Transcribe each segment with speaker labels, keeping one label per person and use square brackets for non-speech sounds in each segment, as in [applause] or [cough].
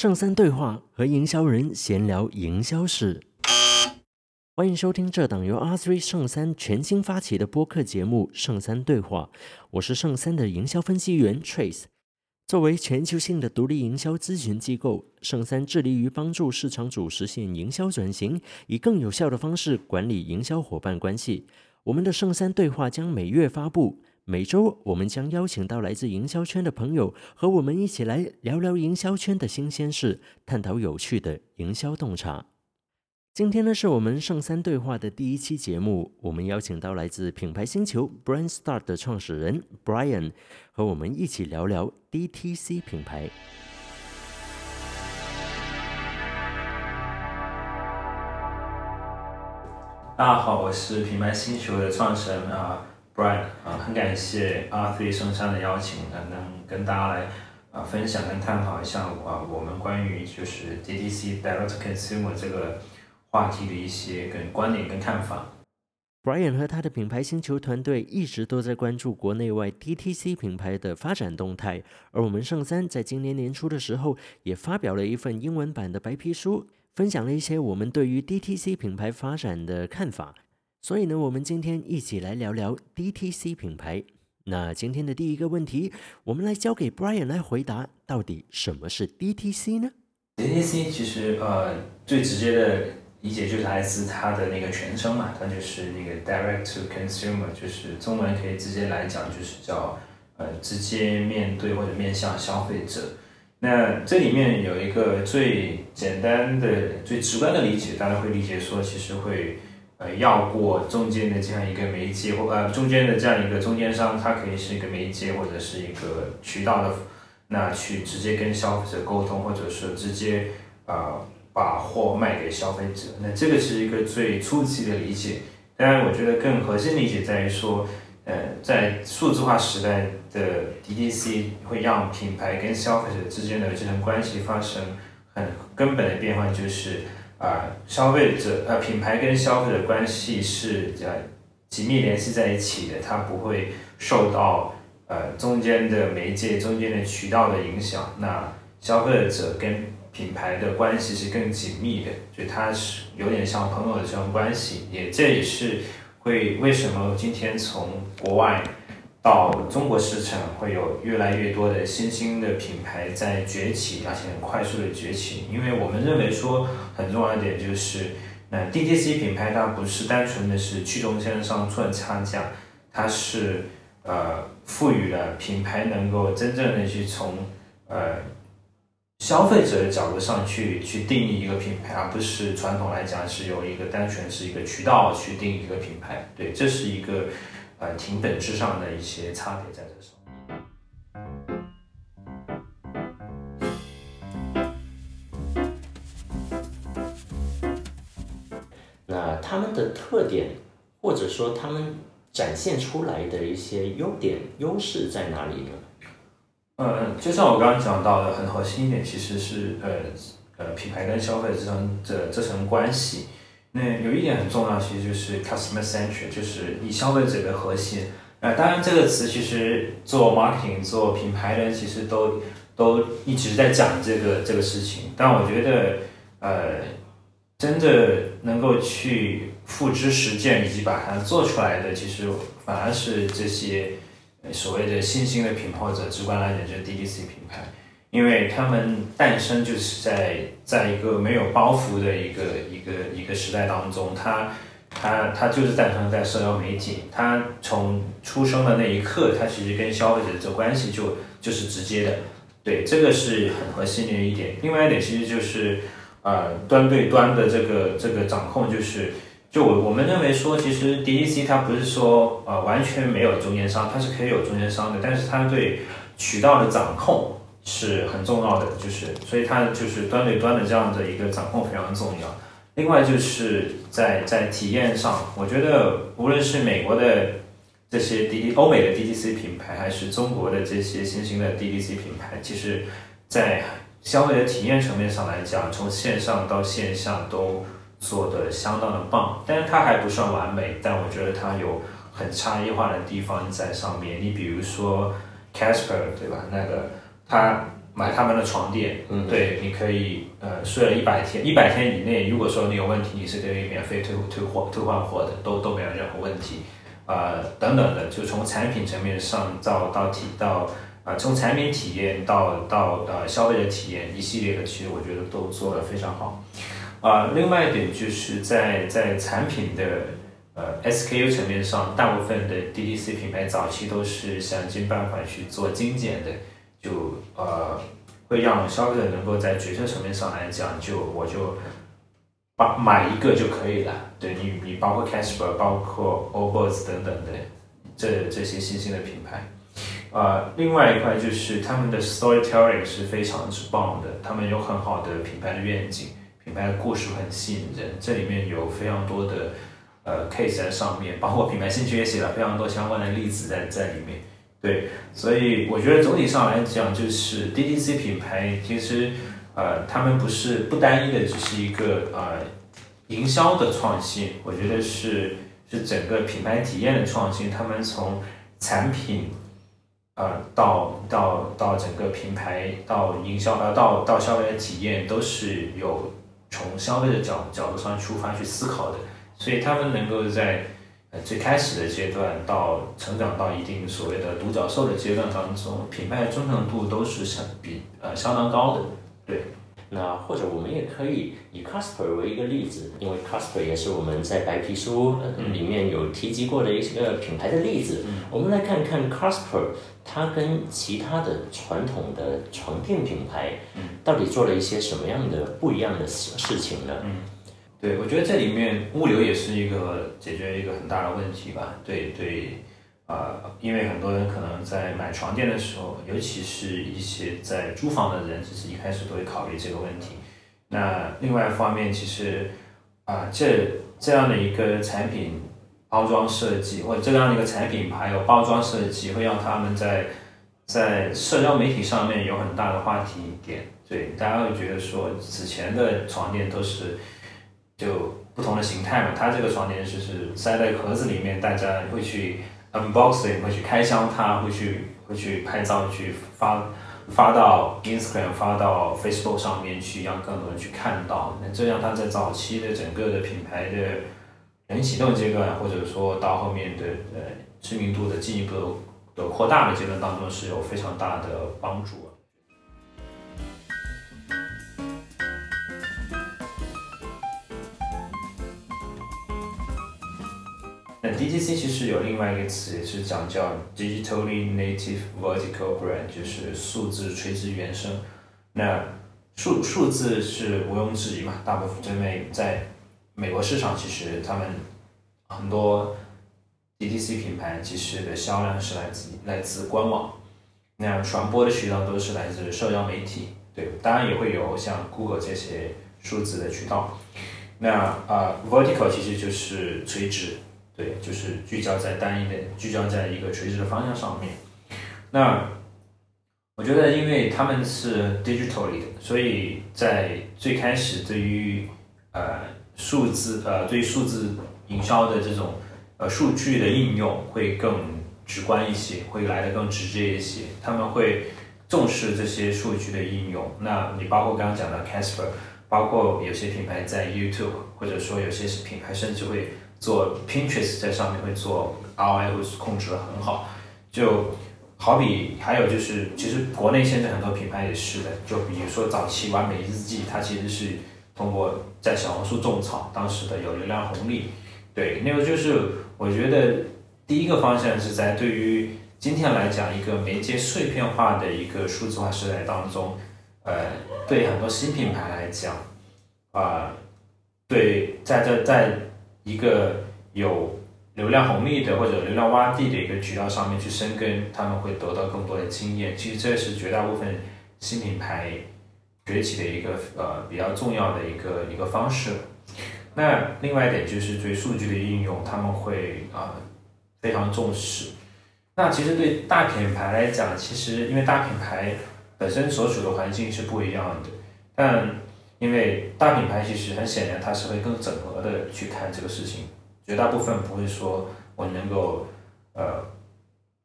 Speaker 1: 圣三对话和营销人闲聊营销事，欢迎收听这档由 R 三圣三全新发起的播客节目《圣三对话》。我是圣三的营销分析员 Trace。作为全球性的独立营销咨询机构，圣三致力于帮助市场主实现营销转型，以更有效的方式管理营销伙伴关系。我们的圣三对话将每月发布。每周，我们将邀请到来自营销圈的朋友，和我们一起来聊聊营销圈的新鲜事，探讨有趣的营销洞察。今天呢，是我们圣三对话的第一期节目，我们邀请到来自品牌星球 Brand Start 的创始人 Brian，和我们一起聊聊 DTC 品牌。
Speaker 2: 大家好，我是品牌星球的创始人啊。Brian 啊，很感谢 R3 圣山的邀请，能能跟大家来啊分享跟探讨一下啊我们关于就是 DTC Direct Consumer 这个话题的一些跟观点跟看法。
Speaker 1: Brian 和他的品牌星球团队一直都在关注国内外 DTC 品牌的发展动态，而我们圣三在今年年初的时候也发表了一份英文版的白皮书，分享了一些我们对于 DTC 品牌发展的看法。所以呢，我们今天一起来聊聊 DTC 品牌。那今天的第一个问题，我们来交给 Brian 来回答：到底什么是 DTC 呢
Speaker 2: ？DTC 其实呃最直接的理解就是来自它的那个全称嘛，它就是那个 Direct to Consumer，就是中文可以直接来讲就是叫呃直接面对或者面向消费者。那这里面有一个最简单的、最直观的理解，大家会理解说，其实会。呃，要过中间的这样一个媒介，或呃中间的这样一个中间商，它可以是一个媒介或者是一个渠道的，那去直接跟消费者沟通，或者是直接呃把货卖给消费者。那这个是一个最初级的理解。当然，我觉得更核心理解在于说，呃，在数字化时代的 DTC 会让品牌跟消费者之间的这种关系发生很根本的变化，就是。啊，消费者呃，品牌跟消费者关系是呃紧密联系在一起的，它不会受到呃中间的媒介、中间的渠道的影响。那消费者跟品牌的关系是更紧密的，就它是有点像朋友的这种关系。也这也是会为什么今天从国外。到中国市场会有越来越多的新兴的品牌在崛起，而且很快速的崛起。因为我们认为说很重要一点就是，那 DTC 品牌它不是单纯的是去中间商赚差价，它是呃赋予了品牌能够真正的去从呃消费者的角度上去去定义一个品牌，而不是传统来讲是有一个单纯是一个渠道去定义一个品牌。对，这是一个。呃，挺本质上的一些差别在这上。
Speaker 1: 那他们的特点，或者说他们展现出来的一些优点、优势在哪里呢？
Speaker 2: 嗯，就像我刚刚讲到的，很核心一点，其实是呃呃，品牌跟消费者这层这这层关系。那有一点很重要，其实就是 customer centric，就是以消费者为核心。呃，当然这个词其实做 marketing 做品牌的人其实都都一直在讲这个这个事情。但我觉得，呃，真的能够去付之实践以及把它做出来的，其实反而是这些所谓的新兴的品牌，或者直观来讲就是 DTC 品牌。因为他们诞生就是在在一个没有包袱的一个一个一个时代当中，它它它就是诞生在社交媒体，它从出生的那一刻，它其实跟消费者的这关系就就是直接的，对，这个是很核心的一点。另外一点其实就是呃端对端的这个这个掌控，就是就我我们认为说，其实 DTC 它不是说呃完全没有中间商，它是可以有中间商的，但是它对渠道的掌控。是很重要的，就是所以它就是端对端的这样的一个掌控非常重要。另外就是在在体验上，我觉得无论是美国的这些 D 欧美的 DTC 品牌，还是中国的这些新兴的 DTC 品牌，其实，在消费的体验层面上来讲，从线上到线下都做的相当的棒。但是它还不算完美，但我觉得它有很差异化的地方在上面。你比如说 Casper 对吧？那个。它买他们的床垫，
Speaker 1: 嗯。
Speaker 2: 对，你可以呃睡了一百天，一百天以内，如果说你有问题，你是可以免费退退货退换货的，都都没有任何问题，呃等等的，就从产品层面上到到体到啊、从产品体验到到呃消费者体验一系列的，其实我觉得都做得非常好。啊、另外一点就是在在产品的呃 SKU 层面上，大部分的 DTC 品牌早期都是想尽办法去做精简的，就呃会让消费者能够在决策层面上来讲，就我就把买一个就可以了。对你，你包括 Casper，包括 Obos 等等的这这些新兴的品牌。呃，另外一块就是他们的 storytelling 是非常之棒的，他们有很好的品牌的愿景，品牌的故事很吸引人，这里面有非常多的呃 case 在上面，包括品牌兴趣也写了非常多相关的例子在在里面。对，所以我觉得总体上来讲，就是 DTC 品牌其实呃，他们不是不单一的只是一个呃营销的创新，我觉得是是整个品牌体验的创新，他们从产品。呃，到到到整个品牌到营销呃到到消费者体验都是有从消费者角角度上出发去思考的，所以他们能够在呃最开始的阶段到成长到一定所谓的独角兽的阶段当中，品牌的忠诚度都是相比呃相当高的。对，
Speaker 1: 那或者我们也可以以 Casper 为一个例子，因为 Casper 也是我们在白皮书呃里面有提及过的一个品牌的例子。我们来看看 Casper，它跟其他的传统的床垫品牌，到底做了一些什么样的不一样的事事情呢？
Speaker 2: 对，我觉得这里面物流也是一个解决一个很大的问题吧。对对，啊、因为很多人可能在买床垫的时候，尤其是一些在租房的人，其实一开始都会考虑这个问题。那另外一方面，其实啊、这这样的一个产品包装设计，或者这样的一个产品还有包装设计，会让他们在在社交媒体上面有很大的话题点。对，大家会觉得说，此前的床垫都是就不同的形态嘛，它这个床垫就是塞在盒子里面，大家会去 unboxing，会去开箱它，会去会去拍照去发发到 Instagram、发到 Facebook 上面去，让更多人去看到。那这样它在早期的整个的品牌的人启动阶段，或者说到后面的呃知名度的进一步的扩大的阶段当中，是有非常大的帮助。DTC 其实有另外一个词，也是讲叫 Digitally Native Vertical Brand，就是数字垂直原生。那数数字是毋庸置疑嘛，大部分因为在美国市场，其实他们很多 DTC 品牌其实的销量是来自来自官网，那传播的渠道都是来自社交媒体，对，当然也会有像 Google 这些数字的渠道。那啊、呃 vertical 其实就是垂直，对，就是聚焦在单一的，聚焦在一个垂直的方向上面。那我觉得，因为他们是 digitally 的，所以在最开始对于呃数字呃对于数字营销的这种呃数据的应用会更直观一些，会来的更直接一些。他们会重视这些数据的应用。那你包括刚刚讲的 Casper，包括有些品牌在 YouTube，或者说有些品牌甚至会做 Pinterest 在上面会做 ROI 会控制的很好，就好比还有就是，其实国内现在很多品牌也是的，就比如说早期完美日记，它其实是通过在小红书种草，当时的有流量红利，对，那个就是我觉得第一个方向是在对于今天来讲一个媒介碎片化的一个数字化时代当中，呃，对很多新品牌来讲，啊、对，在这在一个有流量红利的或者流量洼地的一个渠道上面去生根，他们会得到更多的经验。其实这是绝大部分新品牌崛起的一个呃比较重要的一个一个方式。那另外一点就是对数据的应用，他们会啊、非常重视。那其实对大品牌来讲，其实因为大品牌本身所处的环境是不一样的，但因为大品牌其实很显然它是会更整合的去看这个事情，绝大部分不会说我能够呃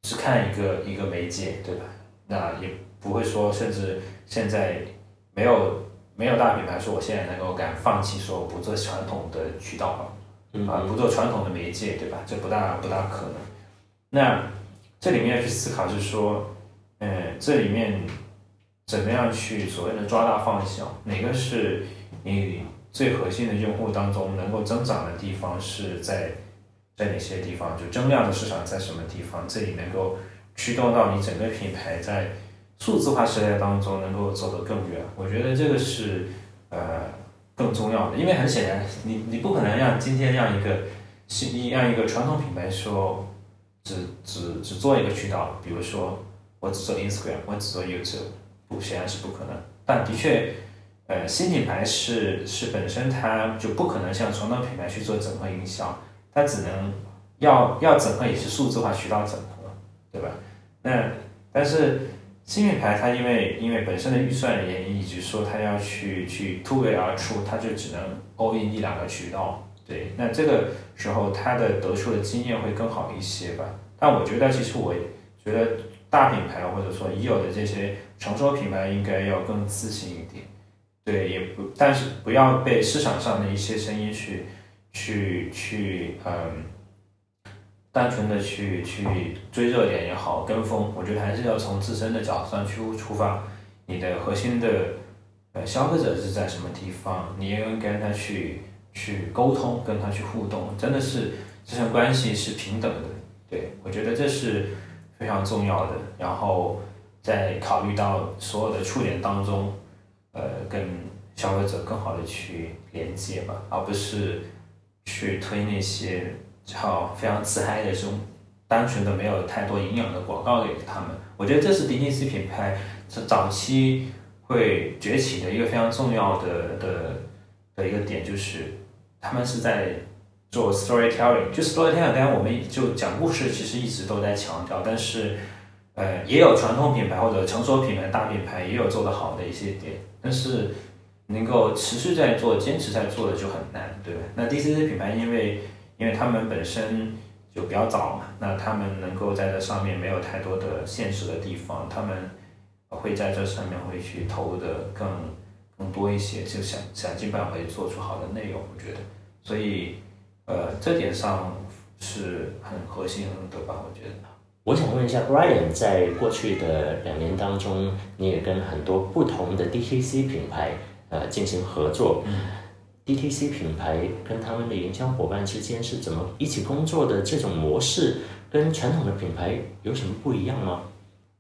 Speaker 2: 只看一个一个媒介，对吧？那也不会说甚至现在没有没有大品牌说我现在能够敢放弃说我不做传统的渠道了，啊，不做传统的媒介，对吧？这不大不大可能。那这里面要去思考，就是说，嗯，这里面怎么样去所谓的抓大放小？哪个是你最核心的用户当中能够增长的地方是在在哪些地方？就增量的市场在什么地方？这里能够驱动到你整个品牌在数字化时代当中能够走得更远。我觉得这个是呃更重要的，因为很显然，你你不可能让今天让一个新让一个传统品牌说只只只做一个渠道，比如说我只做 Instagram，我只做 YouTube，显然是不可能。但的确，呃，新品牌是是本身它就不可能像传统品牌去做整合营销，它只能要要整合也是数字化渠道整合，对吧？那但是新品牌它因为因为本身的预算原因，以及说它要去去突围而出，它就只能 all in 一两个渠道，对，那这个时候它的得出的经验会更好一些吧。但我觉得其实我觉得大品牌或者说已有的这些成熟品牌应该要更自信一点，对，也不但是不要被市场上的一些声音去去去嗯。单纯的去去追热点也好，跟风，我觉得还是要从自身的角度上去出发。你的核心的呃消费者是在什么地方，你也应跟他去去沟通，跟他去互动，真的是这层关系是平等的。对我觉得这是非常重要的。然后在考虑到所有的触点当中，呃，跟消费者更好的去连接吧，而不是去推那些。叫，非常自嗨的这种单纯的没有太多营养的广告给他们，我觉得这是 DTC 品牌是早期会崛起的一个非常重要的的的一个点，就是他们是在做 storytelling。就 storytelling，当然我们就讲故事，其实一直都在强调，但是呃，也有传统品牌或者成熟品牌、大品牌也有做得好的一些点，但是能够持续在做、坚持在做的就很难，对吧？那 D C C 品牌因为因为他们本身就比较早嘛，那他们能够在这上面没有太多的现实的地方，他们会在这上面会去投入的更更多一些，就想想尽办法去做出好的内容，我觉得，所以呃这点上是很核心的吧，我觉得。
Speaker 1: 我想问一下，Brian，在过去的两年当中，你也跟很多不同的 DTC 品牌呃进行合作。DTC 品牌跟他们的营销伙伴之间是怎么一起工作的？这种模式跟传统的品牌有什么不一样吗？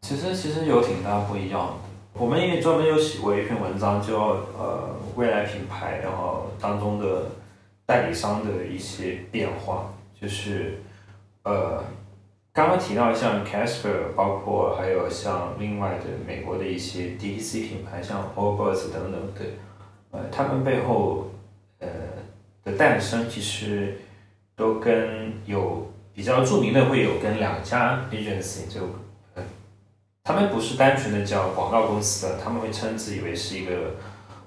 Speaker 2: 其实其实有挺大不一样的。我们因为专门有写过一篇文章，叫呃未来品牌，然后当中的代理商的一些变化，就是呃刚刚提到像 Casper，包括还有像另外的美国的一些 DTC 品牌，像 Allbirds 等等的，呃他们背后。呃的诞生其实都跟有比较著名的会有跟两家 agency 就呃，他们不是单纯的叫广告公司的，他们会称自以为是一个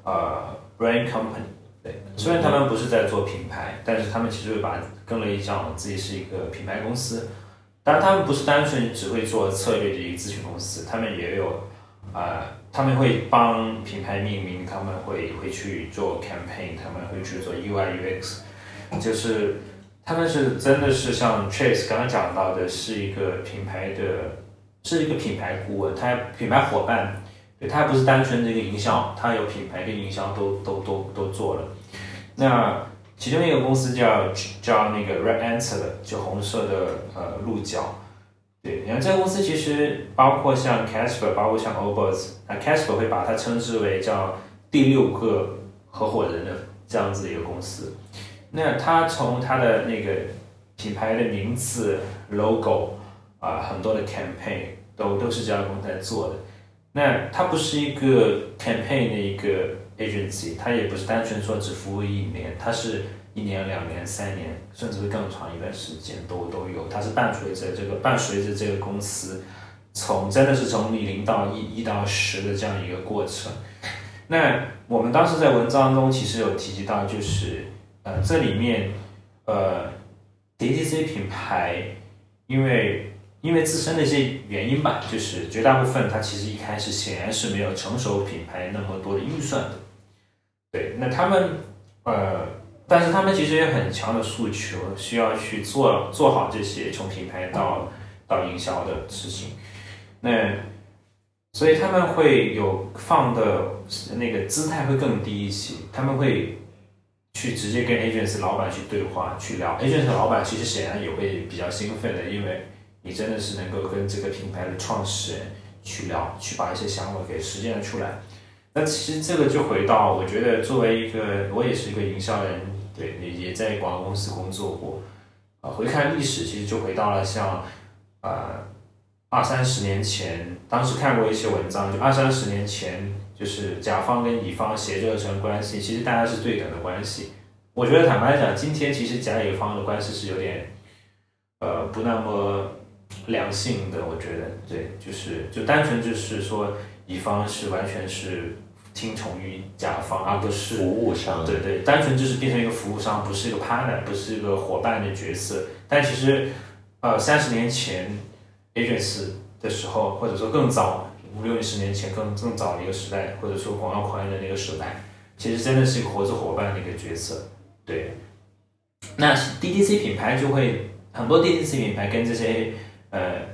Speaker 2: 呃 brand company。对，虽然他们不是在做品牌，但是他们其实会把跟了一讲自己是一个品牌公司。当然，他们不是单纯只会做策略的一个咨询公司，他们也有啊。他们会帮品牌命名，他们会会去做 campaign，他们会去做 UI UX，就是他们是真的是像 Chase 刚刚讲到的，是一个品牌的，是一个品牌顾问，他品牌伙伴，对他不是单纯的一个营销，他有品牌跟营销都都都都做了。那其中一个公司叫叫那个 Red Answer 的，就红色的呃鹿角。对，你看这个公司其实包括像 Casper，包括像 Obers，那 Casper 会把它称之为叫第六个合伙人的这样子一个公司。那它从它的那个品牌的名字、logo 啊，很多的 campaign 都都是这家公司在做的。那它不是一个 campaign 的一个 agency，它也不是单纯说只服务一年，它是。一年、两年、三年，甚至会更长一段时间都都有。它是伴随着这个伴随着这个公司，从真的是从零到一、一到十的这样一个过程。那我们当时在文章中其实有提及到，就是呃这里面呃 DTC 品牌，因为因为自身的一些原因吧，就是绝大部分它其实一开始显然是没有成熟品牌那么多的预算的。对，那他们呃，但是他们其实有很强的诉求，需要去做做好这些从品牌到到营销的事情。那所以他们会有放的那个姿态会更低一些，他们会去直接跟 agency 老板去对话去聊，agency 老板其实显然也会比较兴奋的，因为你真的是能够跟这个品牌的创始人去聊，去把一些想法给实践出来。那其实这个就回到，我觉得作为一个，我也是一个营销人，对，也也在广告公司工作过，啊，回看历史，其实就回到了像，呃，二三十年前，当时看过一些文章，就二三十年前，就是甲方跟乙方协作成关系，其实大家是对等的关系。我觉得坦白讲，今天其实甲乙方的关系是有点，呃，不那么良性的，我觉得，对，就是就单纯就是说。乙方是完全是听从于甲方，而不是
Speaker 1: 服务商。
Speaker 2: 对对，单纯就是变成一个服务商，不是一个 partner，不是一个伙伴的角色。但其实，呃，三十年前 agency 的时候，或者说更早五六十年前更更早的一个时代，或者说广告狂人的那个时代，其实真的是一个合作伙伴的一个角色。对，那 DTC 品牌就会很多 DTC 品牌跟这些呃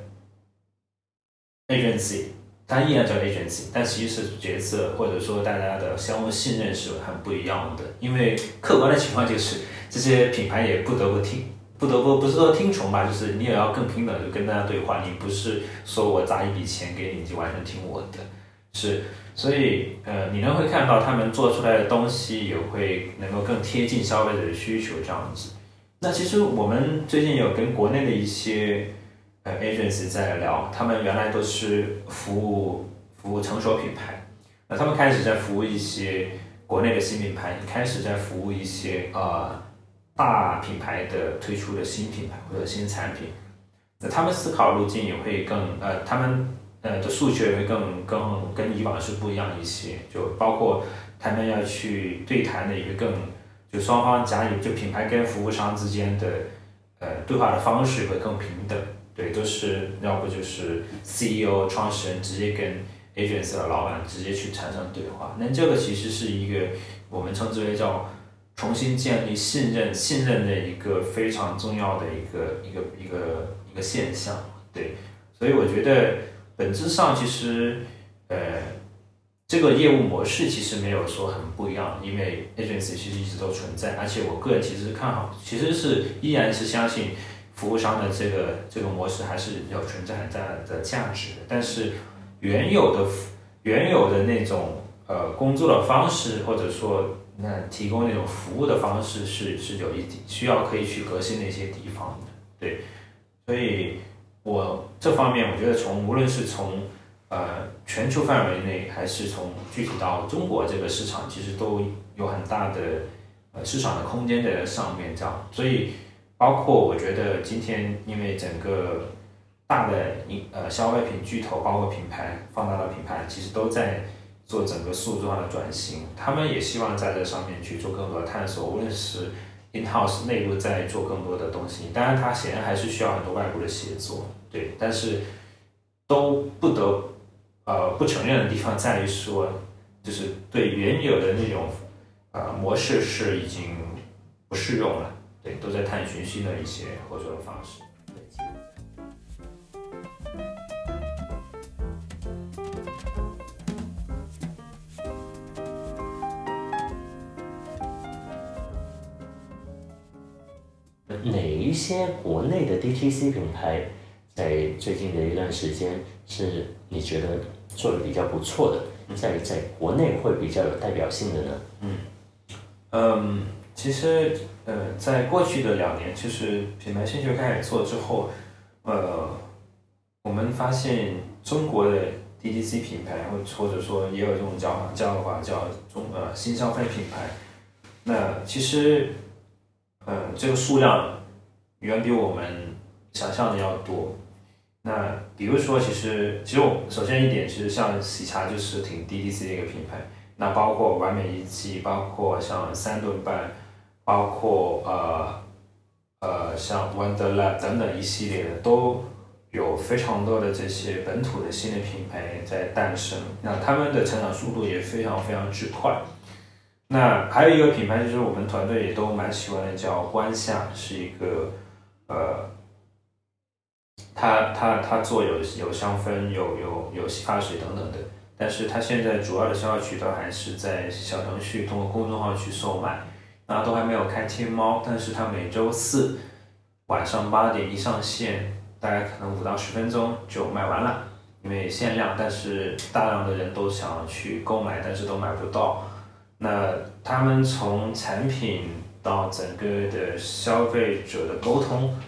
Speaker 2: agency。它依然叫 agency，但其实是角色或者说大家的相互信任是很不一样的。因为客观的情况就是，这些品牌也不得不听，不得不不是说听从吧，就是你也要更平等的跟大家对话。你不是说我砸一笔钱给你就完全听我的，是。所以呃，你能会看到他们做出来的东西也会能够更贴近消费者的需求这样子。那其实我们最近有跟国内的一些。呃，agency 在聊，他们原来都是服务服务成熟品牌，那他们开始在服务一些国内的新品牌，开始在服务一些呃大品牌的推出的新品牌或者新产品，那他们思考路径也会更呃，他们呃的诉求也会更更跟以往是不一样一些，就包括他们要去对谈的也会更，就双方甲乙就品牌跟服务商之间的呃对话的方式会更平等。对，都是要不就是 CEO 创始人直接跟 agency 的老板直接去产生对话，那这个其实是一个我们称之为叫重新建立信任、信任的一个非常重要的一个一个一个一个现象。对，所以我觉得本质上其实呃这个业务模式其实没有说很不一样，因为 agency 其实一直都存在，而且我个人其实看好，其实是依然是相信。服务商的这个这个模式还是有存在很大的价值的，但是原有的原有的那种呃工作的方式，或者说那提供那种服务的方式是是有一点需要可以去革新的一些地方的，对，所以我这方面我觉得从无论是从呃全球范围内，还是从具体到中国这个市场，其实都有很大的呃市场的空间在上面，这样，所以。包括我觉得今天，因为整个大的营呃消费品巨头，包括品牌放大的品牌，其实都在做整个数字化的转型。他们也希望在这上面去做更多的探索，无论是 in house 内部在做更多的东西，当然它显然还是需要很多外部的协作，对。但是都不得呃不承认的地方在于说，就是对原有的那种呃模式是已经不适用了。对，都在探寻新的一些合作的方式。
Speaker 1: 哪一些国内的 DTC 品牌在最近的一段时间是你觉得做的比较不错的，在在国内会比较有代表性的呢？
Speaker 2: 嗯，嗯，其实。呃，在过去的两年，就是品牌星球开始做之后，呃，我们发现中国的 DTC 品牌，或或者说也有这种叫法，叫法叫中呃新消费品牌。那其实，呃，这个数量远比我们想象的要多。那比如说，其实其实我首先一点，其实像喜茶就是挺 DTC 的一个品牌。那包括完美一季，包括像三顿半。包括呃呃像 Wonderland 等等一系列的，都有非常多的这些本土的新的品牌在诞生，那他们的成长速度也非常非常之快。那还有一个品牌就是我们团队也都蛮喜欢的，叫关夏，是一个呃，他他他做有有香氛、有有有洗发水等等的，但是它现在主要的销售渠道还是在小程序，通过公众号去售卖，那都还没有开天猫，但是它每周四晚上八点一上线。大概可能五到十分钟就卖完了，因为限量，但是大量的人都想去购买，但是都买不到。那他们从产品到整个的消费者的沟通，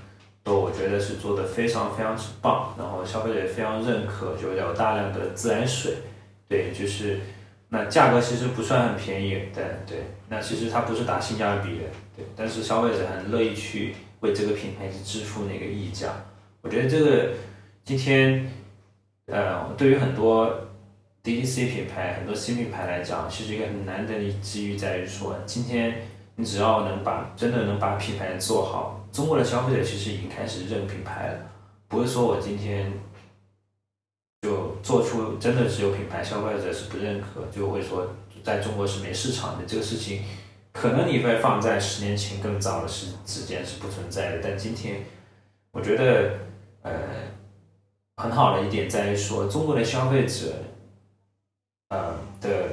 Speaker 2: 都我觉得是做的非常非常之棒，然后消费者也非常认可，就有大量的自来水，对，就是那价格其实不算很便宜，对对，那其实它不是打性价比的，对，但是消费者很乐意去为这个品牌去支付那个溢价。我觉得这个今天，呃，对于很多 DTC 品牌、很多新品牌来讲，其实一个很难得的机遇在于说，今天你只要能把真的能把品牌做好，中国的消费者其实已经开始认品牌了，不是说我今天做出真的是有品牌，消费者是不认可，就会说在中国是没市场的这个事情，可能你会放在十年前更早的时时间是不存在的，但今天我觉得。呃，很好的一点在于说，中国的消费者，呃的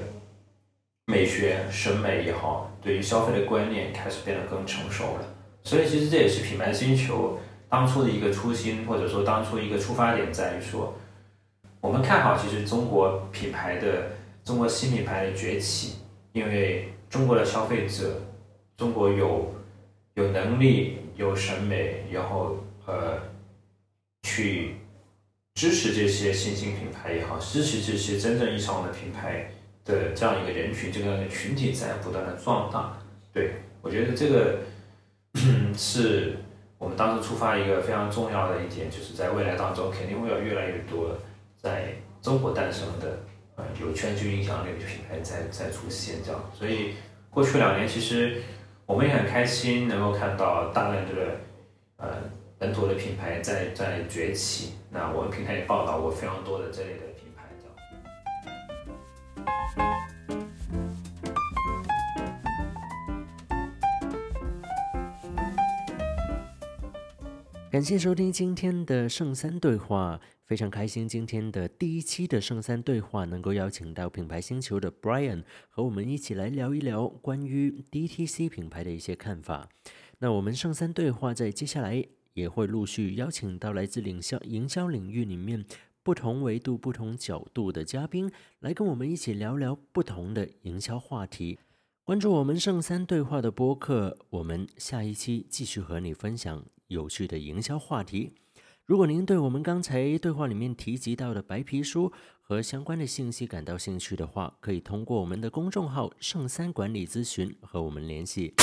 Speaker 2: 美学审美也好，对于消费的观念开始变得更成熟了。所以，其实这也是品牌星球当初的一个初心，或者说当初一个出发点在于说，我们看好其实中国品牌的中国新品牌的崛起，因为中国的消费者，中国有有能力、有审美，然后呃。去支持这些新兴品牌也好，支持这些真正意义上的品牌的这样一个人群，这样的群体在不断的壮大。对我觉得这个 [clears throat] 是我们当时出发一个非常重要的一点，就是在未来当中肯定会有越来越多在中国诞生的呃有全球影响力的品牌在在出现这样。所以过去两年其实我们也很开心能够看到大量的呃。本土的品牌在在崛起，那我们平台也报道过非常多的这类的品牌这样。
Speaker 1: 感谢收听今天的圣三对话，非常开心今天的第一期的圣三对话能够邀请到品牌星球的 Brian 和我们一起来聊一聊关于 DTC 品牌的一些看法。那我们圣三对话在接下来。也会陆续邀请到来自领销营销领域里面不同维度、不同角度的嘉宾，来跟我们一起聊聊不同的营销话题。关注我们圣三对话的播客，我们下一期继续和你分享有趣的营销话题。如果您对我们刚才对话里面提及到的白皮书和相关的信息感到兴趣的话，可以通过我们的公众号“圣三管理咨询”和我们联系。